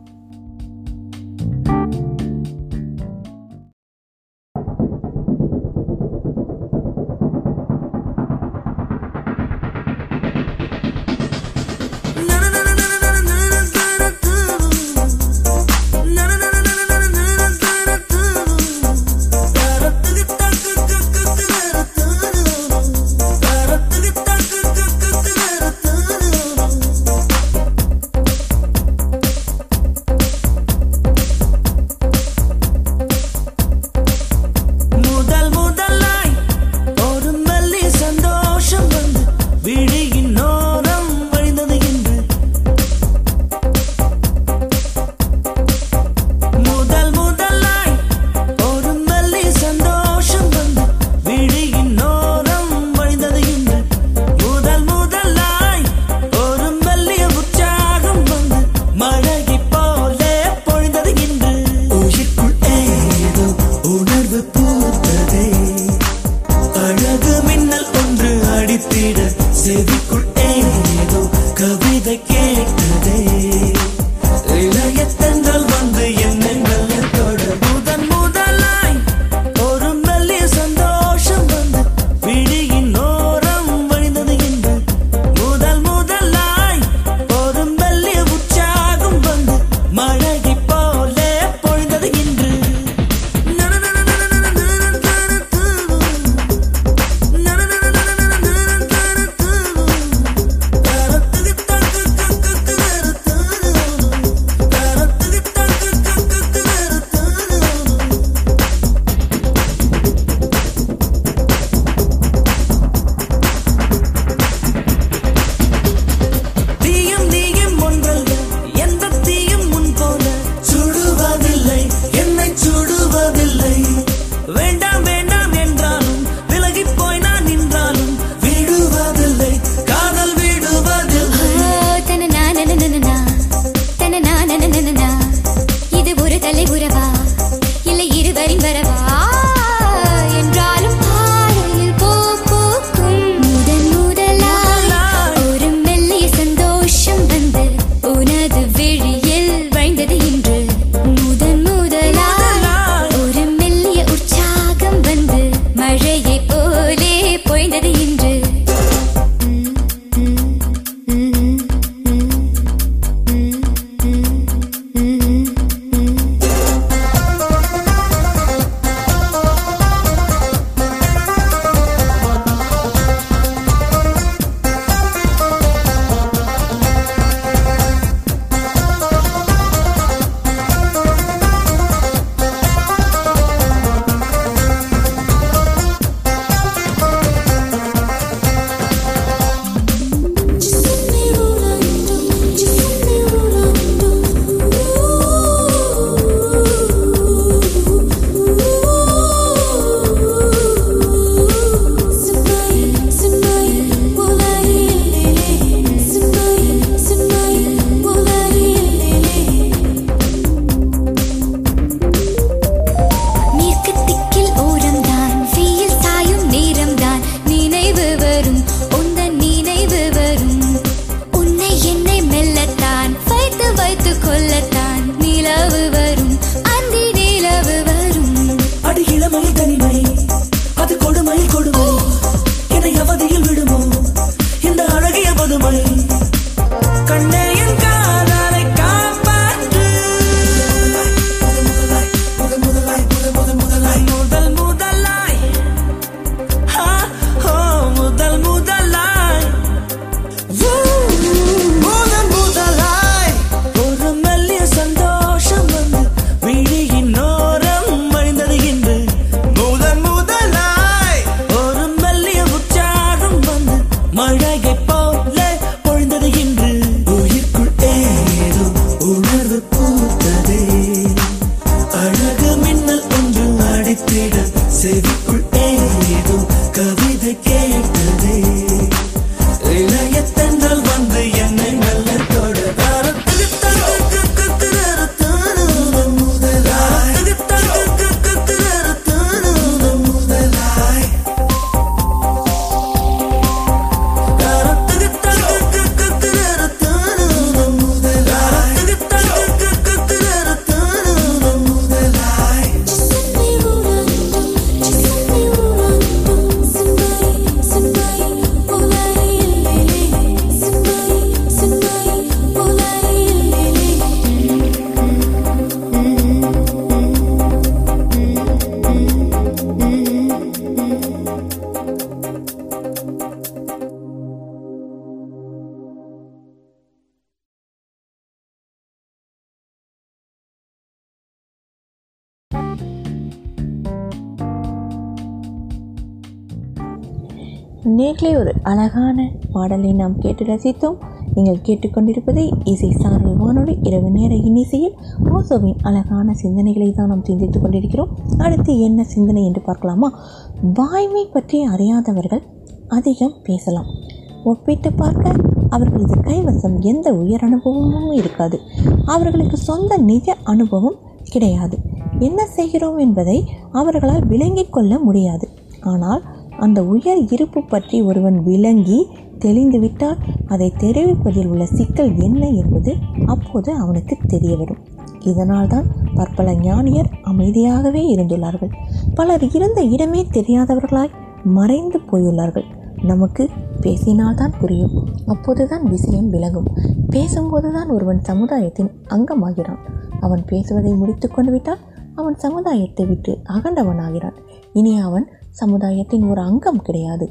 பாடலை நாம் கேட்டு ரசித்தோம். நீங்கள் கேட்டுக்கொண்டிருப்பது இசை சாரல் வானொலி இரவு நேர இன்னிசையில் ஓசோவின் அழகான சிந்தனைகளை தான் நாம் சிந்தித்துக் கொண்டிருக்கிறோம். அடுத்து என்ன சிந்தனை என்று பார்க்கலாமா? வாய்மை பற்றி அறியாதவர்கள் அதிகம் பேசலாம். ஒப்பிட்டு பார்க்க அவர்களது கைவசம் எந்த உயர் அனுபவமும் இருக்காது. அவர்களுக்கு சொந்த நிஜ அனுபவம் கிடையாது. என்ன செய்கிறோம் என்பதை அவர்களால் விளங்கிக் கொள்ள முடியாது. ஆனால் அந்த உயர் இருப்பு பற்றி ஒருவன் விளங்கி தெளிந்துவிட்டால் அதை தெரிவிப்பதில் உள்ள சிக்கல் என்ன என்பது அப்போது அவனுக்கு தெரியவரும் இதனால்தான் பற்பல ஞானியர் அமைதியாகவே இருந்துள்ளார்கள். பலர் இருந்த இடமே தெரியாதவர்களாய் மறைந்து போயுள்ளார்கள். நமக்கு பேசினால்தான் புரியும். அப்போதுதான் விஷயம் விளங்கும் பேசும்போதுதான் ஒருவன் சமுதாயத்தின் அங்கமாகிறான். அவன் பேசுவதை முடித்து கொண்டு விட்டால் அவன் சமுதாயத்தை விட்டு அகண்டவனாகிறான் இனி அவன் சமுதாயத்தின் ஒரு அங்கம் கிடையாது.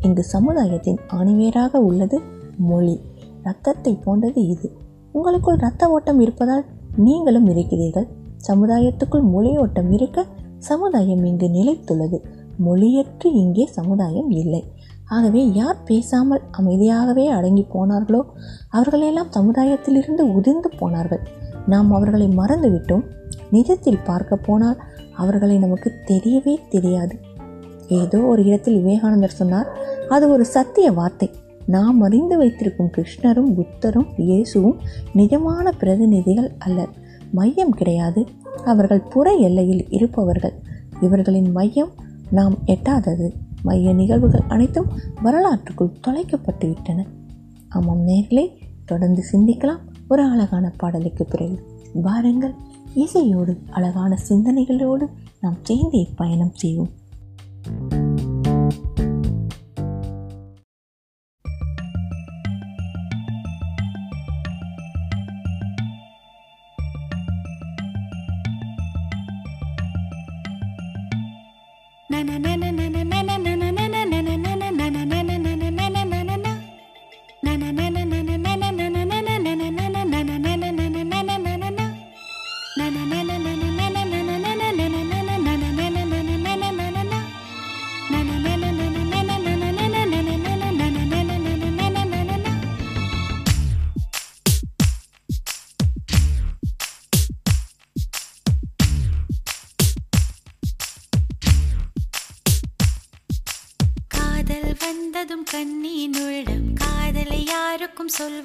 இங்கு சமுதாயத்தின் ஆணிவேராக உள்ளது மொழி. ரத்தத்தை போன்றது இது. உங்களுக்குள் இரத்த ஓட்டம் இருப்பதால் நீங்களும் இருக்கிறீர்கள். சமுதாயத்துக்குள் மொழி ஓட்டம் இருக்க சமுதாயம் இங்கு நிலைத்துள்ளது. மொழியற்று இங்கே சமுதாயம் இல்லை. ஆகவே யார் பேசாமல் அமைதியாகவே அடங்கி போனார்களோ அவர்களெல்லாம் சமுதாயத்திலிருந்து உதிர்ந்து போனார்கள். நாம் அவர்களை மறந்துவிட்டோம். நிஜத்தில் பார்க்க போனால் அவர்களை நமக்கு தெரியவே தெரியாது. ஏதோ ஒரு இடத்தில் விவேகானந்தர் சொன்னார் அது ஒரு சத்திய வார்த்தை. நாம் அறிந்து வைத்திருக்கும் கிருஷ்ணரும் புத்தரும் இயேசுவும் நிஜமான பிரதிநிதிகள் அல்லர். மையம் கிடையாது. அவர்கள் புற எல்லையில் இருப்பவர்கள். இவர்களின் மையம் நாம் எட்டாதது. மைய நிகழ்வுகள் அனைத்தும் வரலாற்றுக்குள் தொலைக்கப்பட்டு விட்டன ஆமாம் நேர்களே தொடர்ந்து சிந்திக்கலாம். ஒரு அழகான பாடலுக்கு பிறகு பாருங்கள் இசையோடு அழகான சிந்தனைகளோடு நாம் சேர்ந்தே பயணம் செய்வோம். காதல்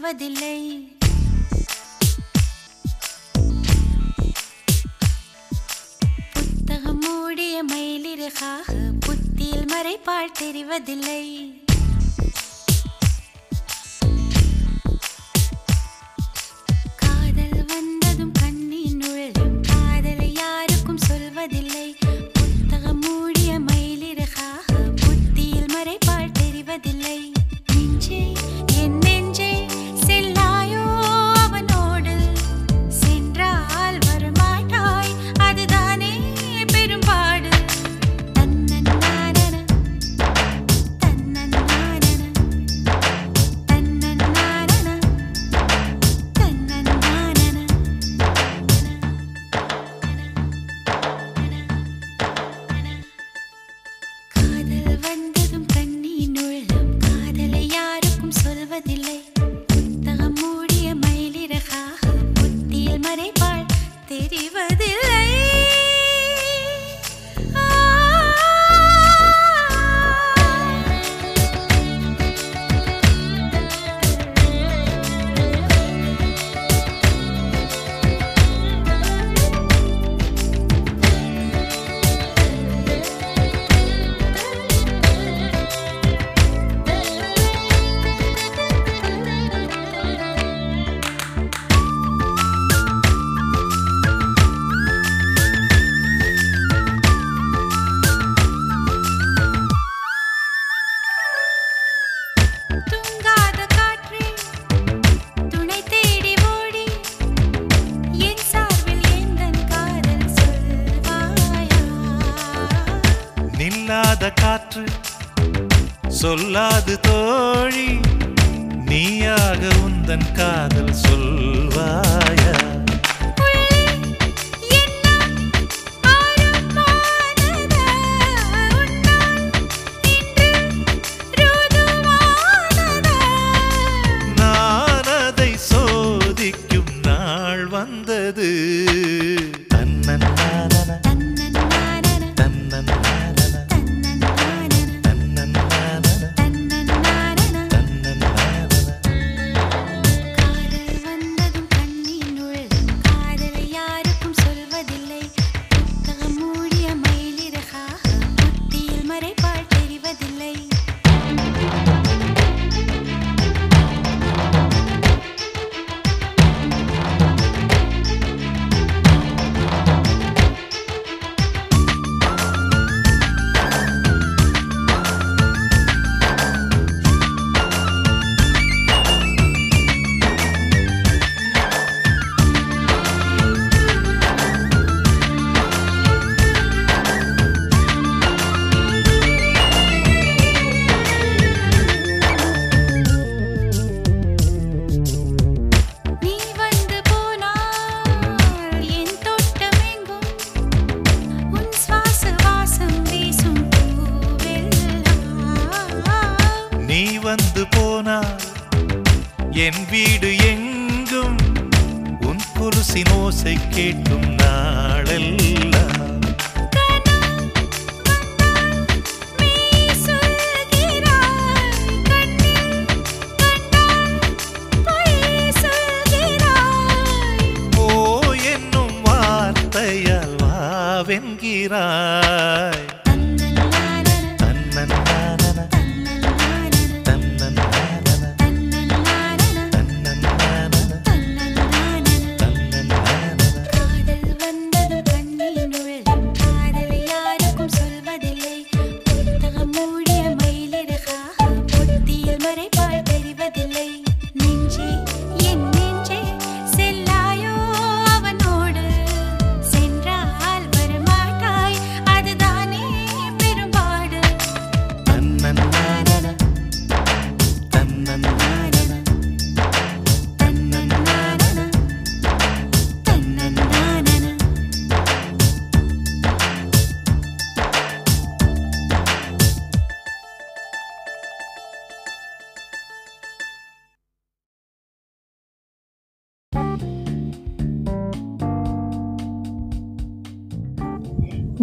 யாருக்கும் புத்தகம் மூடிய மயிலிறகாக புத்தியில் மறைப்பாள் தெரிவதில்லை.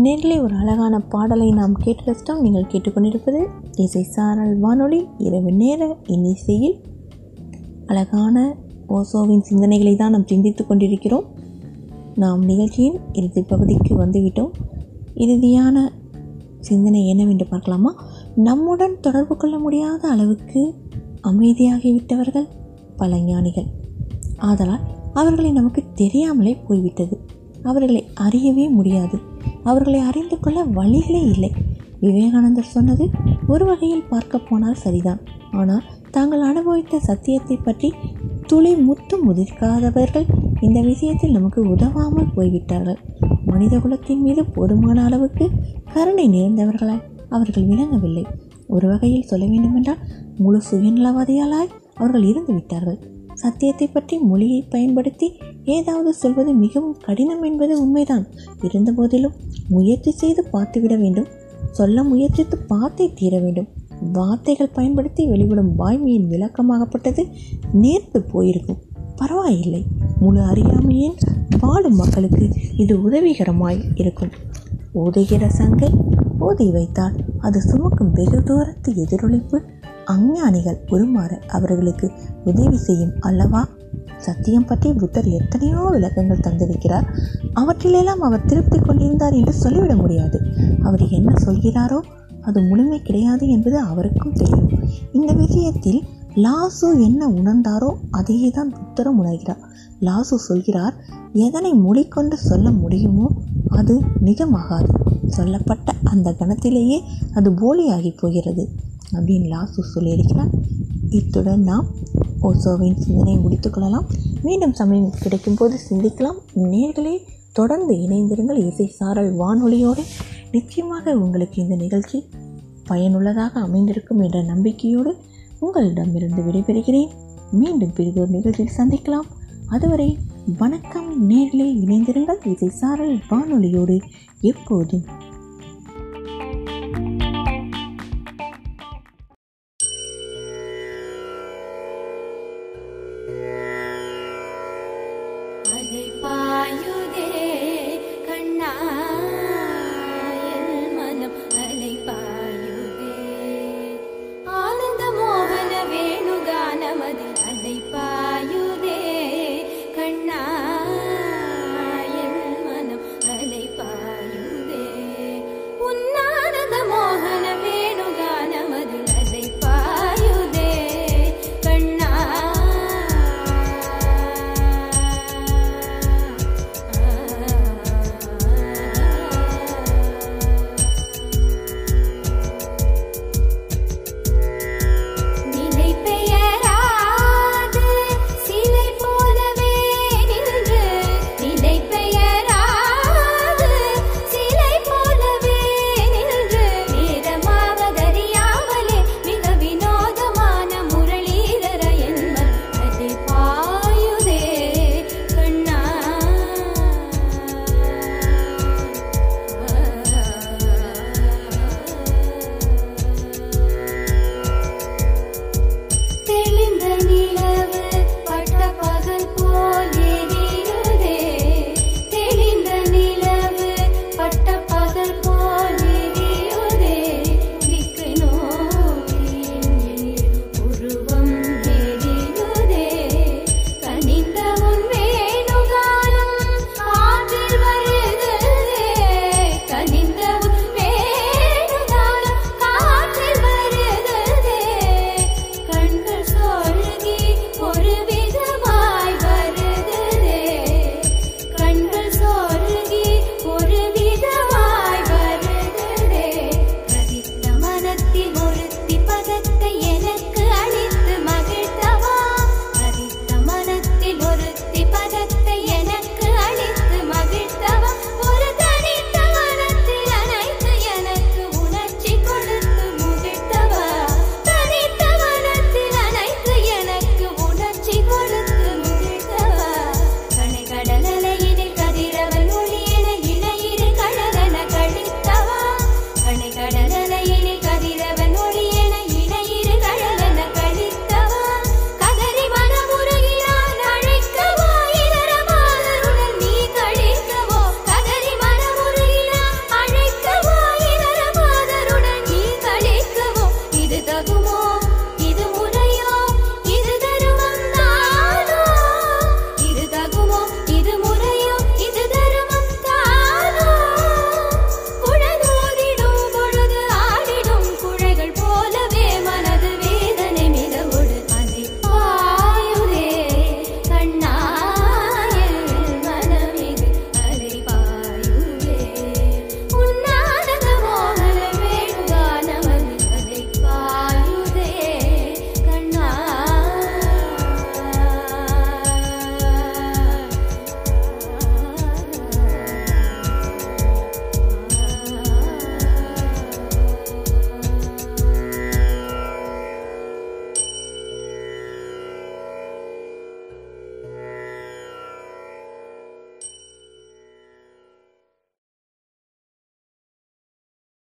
நேரிலே ஒரு அழகான பாடலை நாம் கேட்டு ரசித்தோம் நீங்கள் கேட்டுக்கொண்டிருப்பது இசை சாரல் வானொலி. இரவு நேர இன்னிசையில் அழகான ஓசோவின் சிந்தனைகளை தான் நாம் சிந்தித்து கொண்டிருக்கிறோம். நாம் நிகழ்ச்சியின் இறுதி பகுதிக்கு வந்துவிட்டோம். இறுதியான சிந்தனை என்னவென்று பார்க்கலாமா? நம்முடன் தொடர்பு கொள்ள முடியாத அளவுக்கு அமைதியாகிவிட்டவர்கள் பல ஞானிகள். ஆதலால் அவர்களை நமக்கு தெரியாமலே போய்விட்டது. அவர்களை அறியவே முடியாது. அவர்களை அறிந்து கொள்ள வழிகளே இல்லை. விவேகானந்தர் சொன்னது ஒரு வகையில் பார்க்க போனால் சரிதான். ஆனால் தாங்கள் அனுபவித்த சத்தியத்தை பற்றி துளி முத்து முதிர்க்காதவர்கள் இந்த விஷயத்தில் நமக்கு உதவாமல் போய்விட்டார்கள். மனித குலத்தின் மீது போதுமான அளவுக்கு கருணை நேர்ந்தவர்களாய் அவர்கள் விளங்கவில்லை. ஒரு வகையில் சொல்ல வேண்டுமென்றால் முழு சுயநலவாதியாலாய் அவர்கள் இருந்து விட்டார்கள். சத்தியத்தை பற்றி மொழியை பயன்படுத்தி ஏதாவது சொல்வது மிகவும் கடினம் என்பது உண்மைதான். இருந்தபோதிலும் முயற்சி செய்து பார்த்துவிட வேண்டும். சொல்ல முயற்சித்து பார்த்தே தீர வேண்டும். வார்த்தைகள் பயன்படுத்தி வெளிவிடும் வாய்மையின் விளக்கமாகப்பட்டது நேர்த்து போயிருக்கும். பரவாயில்லை. முழு அறியாமையின் வாழும் மக்களுக்கு இது உதவிகரமாய் இருக்கும். ஓதுகிற சங்கை ஓதி வைத்தால் அது சுமக்கும் வெகு தூரத்து எதிரொலிப்பு அஞ்ஞானிகள் உருமாற அவர்களுக்கு உதவி செய்யும் அல்லவா? சத்தியம் பற்றி புத்தர் எத்தனையோ விளக்கங்கள் தந்திருக்கிறார். அவற்றிலெல்லாம் அவர் திருப்தி கொண்டிருந்தார் என்று சொல்லிவிட முடியாது. அவர் என்ன சொல்கிறாரோ அது முழுமை கிடையாது என்பது அவருக்கும் தெரியும். இந்த விஷயத்தில் லாசு என்ன உணர்ந்தாரோ அதையே தான் புத்தரும் உணர்கிறார். லாசு சொல்கிறார் எதனை மொழிக்கொண்டு சொல்ல முடியுமோ அது நிஜமாகாது. சொல்லப்பட்ட அந்த கணத்திலேயே அது போலியாகி போகிறது. அப்படின்னு லாசு சொல்லியிருக்கிறார் இத்துடன் நாம் ஓசோவின் சிந்தனை முடித்துக்கொள்ளலாம் மீண்டும் சமயம் கிடைக்கும் போது சிந்திக்கலாம். நேர்களே தொடர்ந்து இணைந்திருங்கள். இசை சாரல் வானொலியோடு நிச்சயமாக உங்களுக்கு இந்த நிகழ்ச்சி பயனுள்ளதாக அமைந்திருக்கும் என்ற நம்பிக்கையோடு உங்களிடமிருந்து விடைபெறுகிறேன். மீண்டும் பிரிதொரு நிகழ்ச்சியில் சந்திக்கலாம். அதுவரை வணக்கம். நேர்களே இணைந்திருங்கள். இசை சாரல் வானொலியோடு எப்போதும்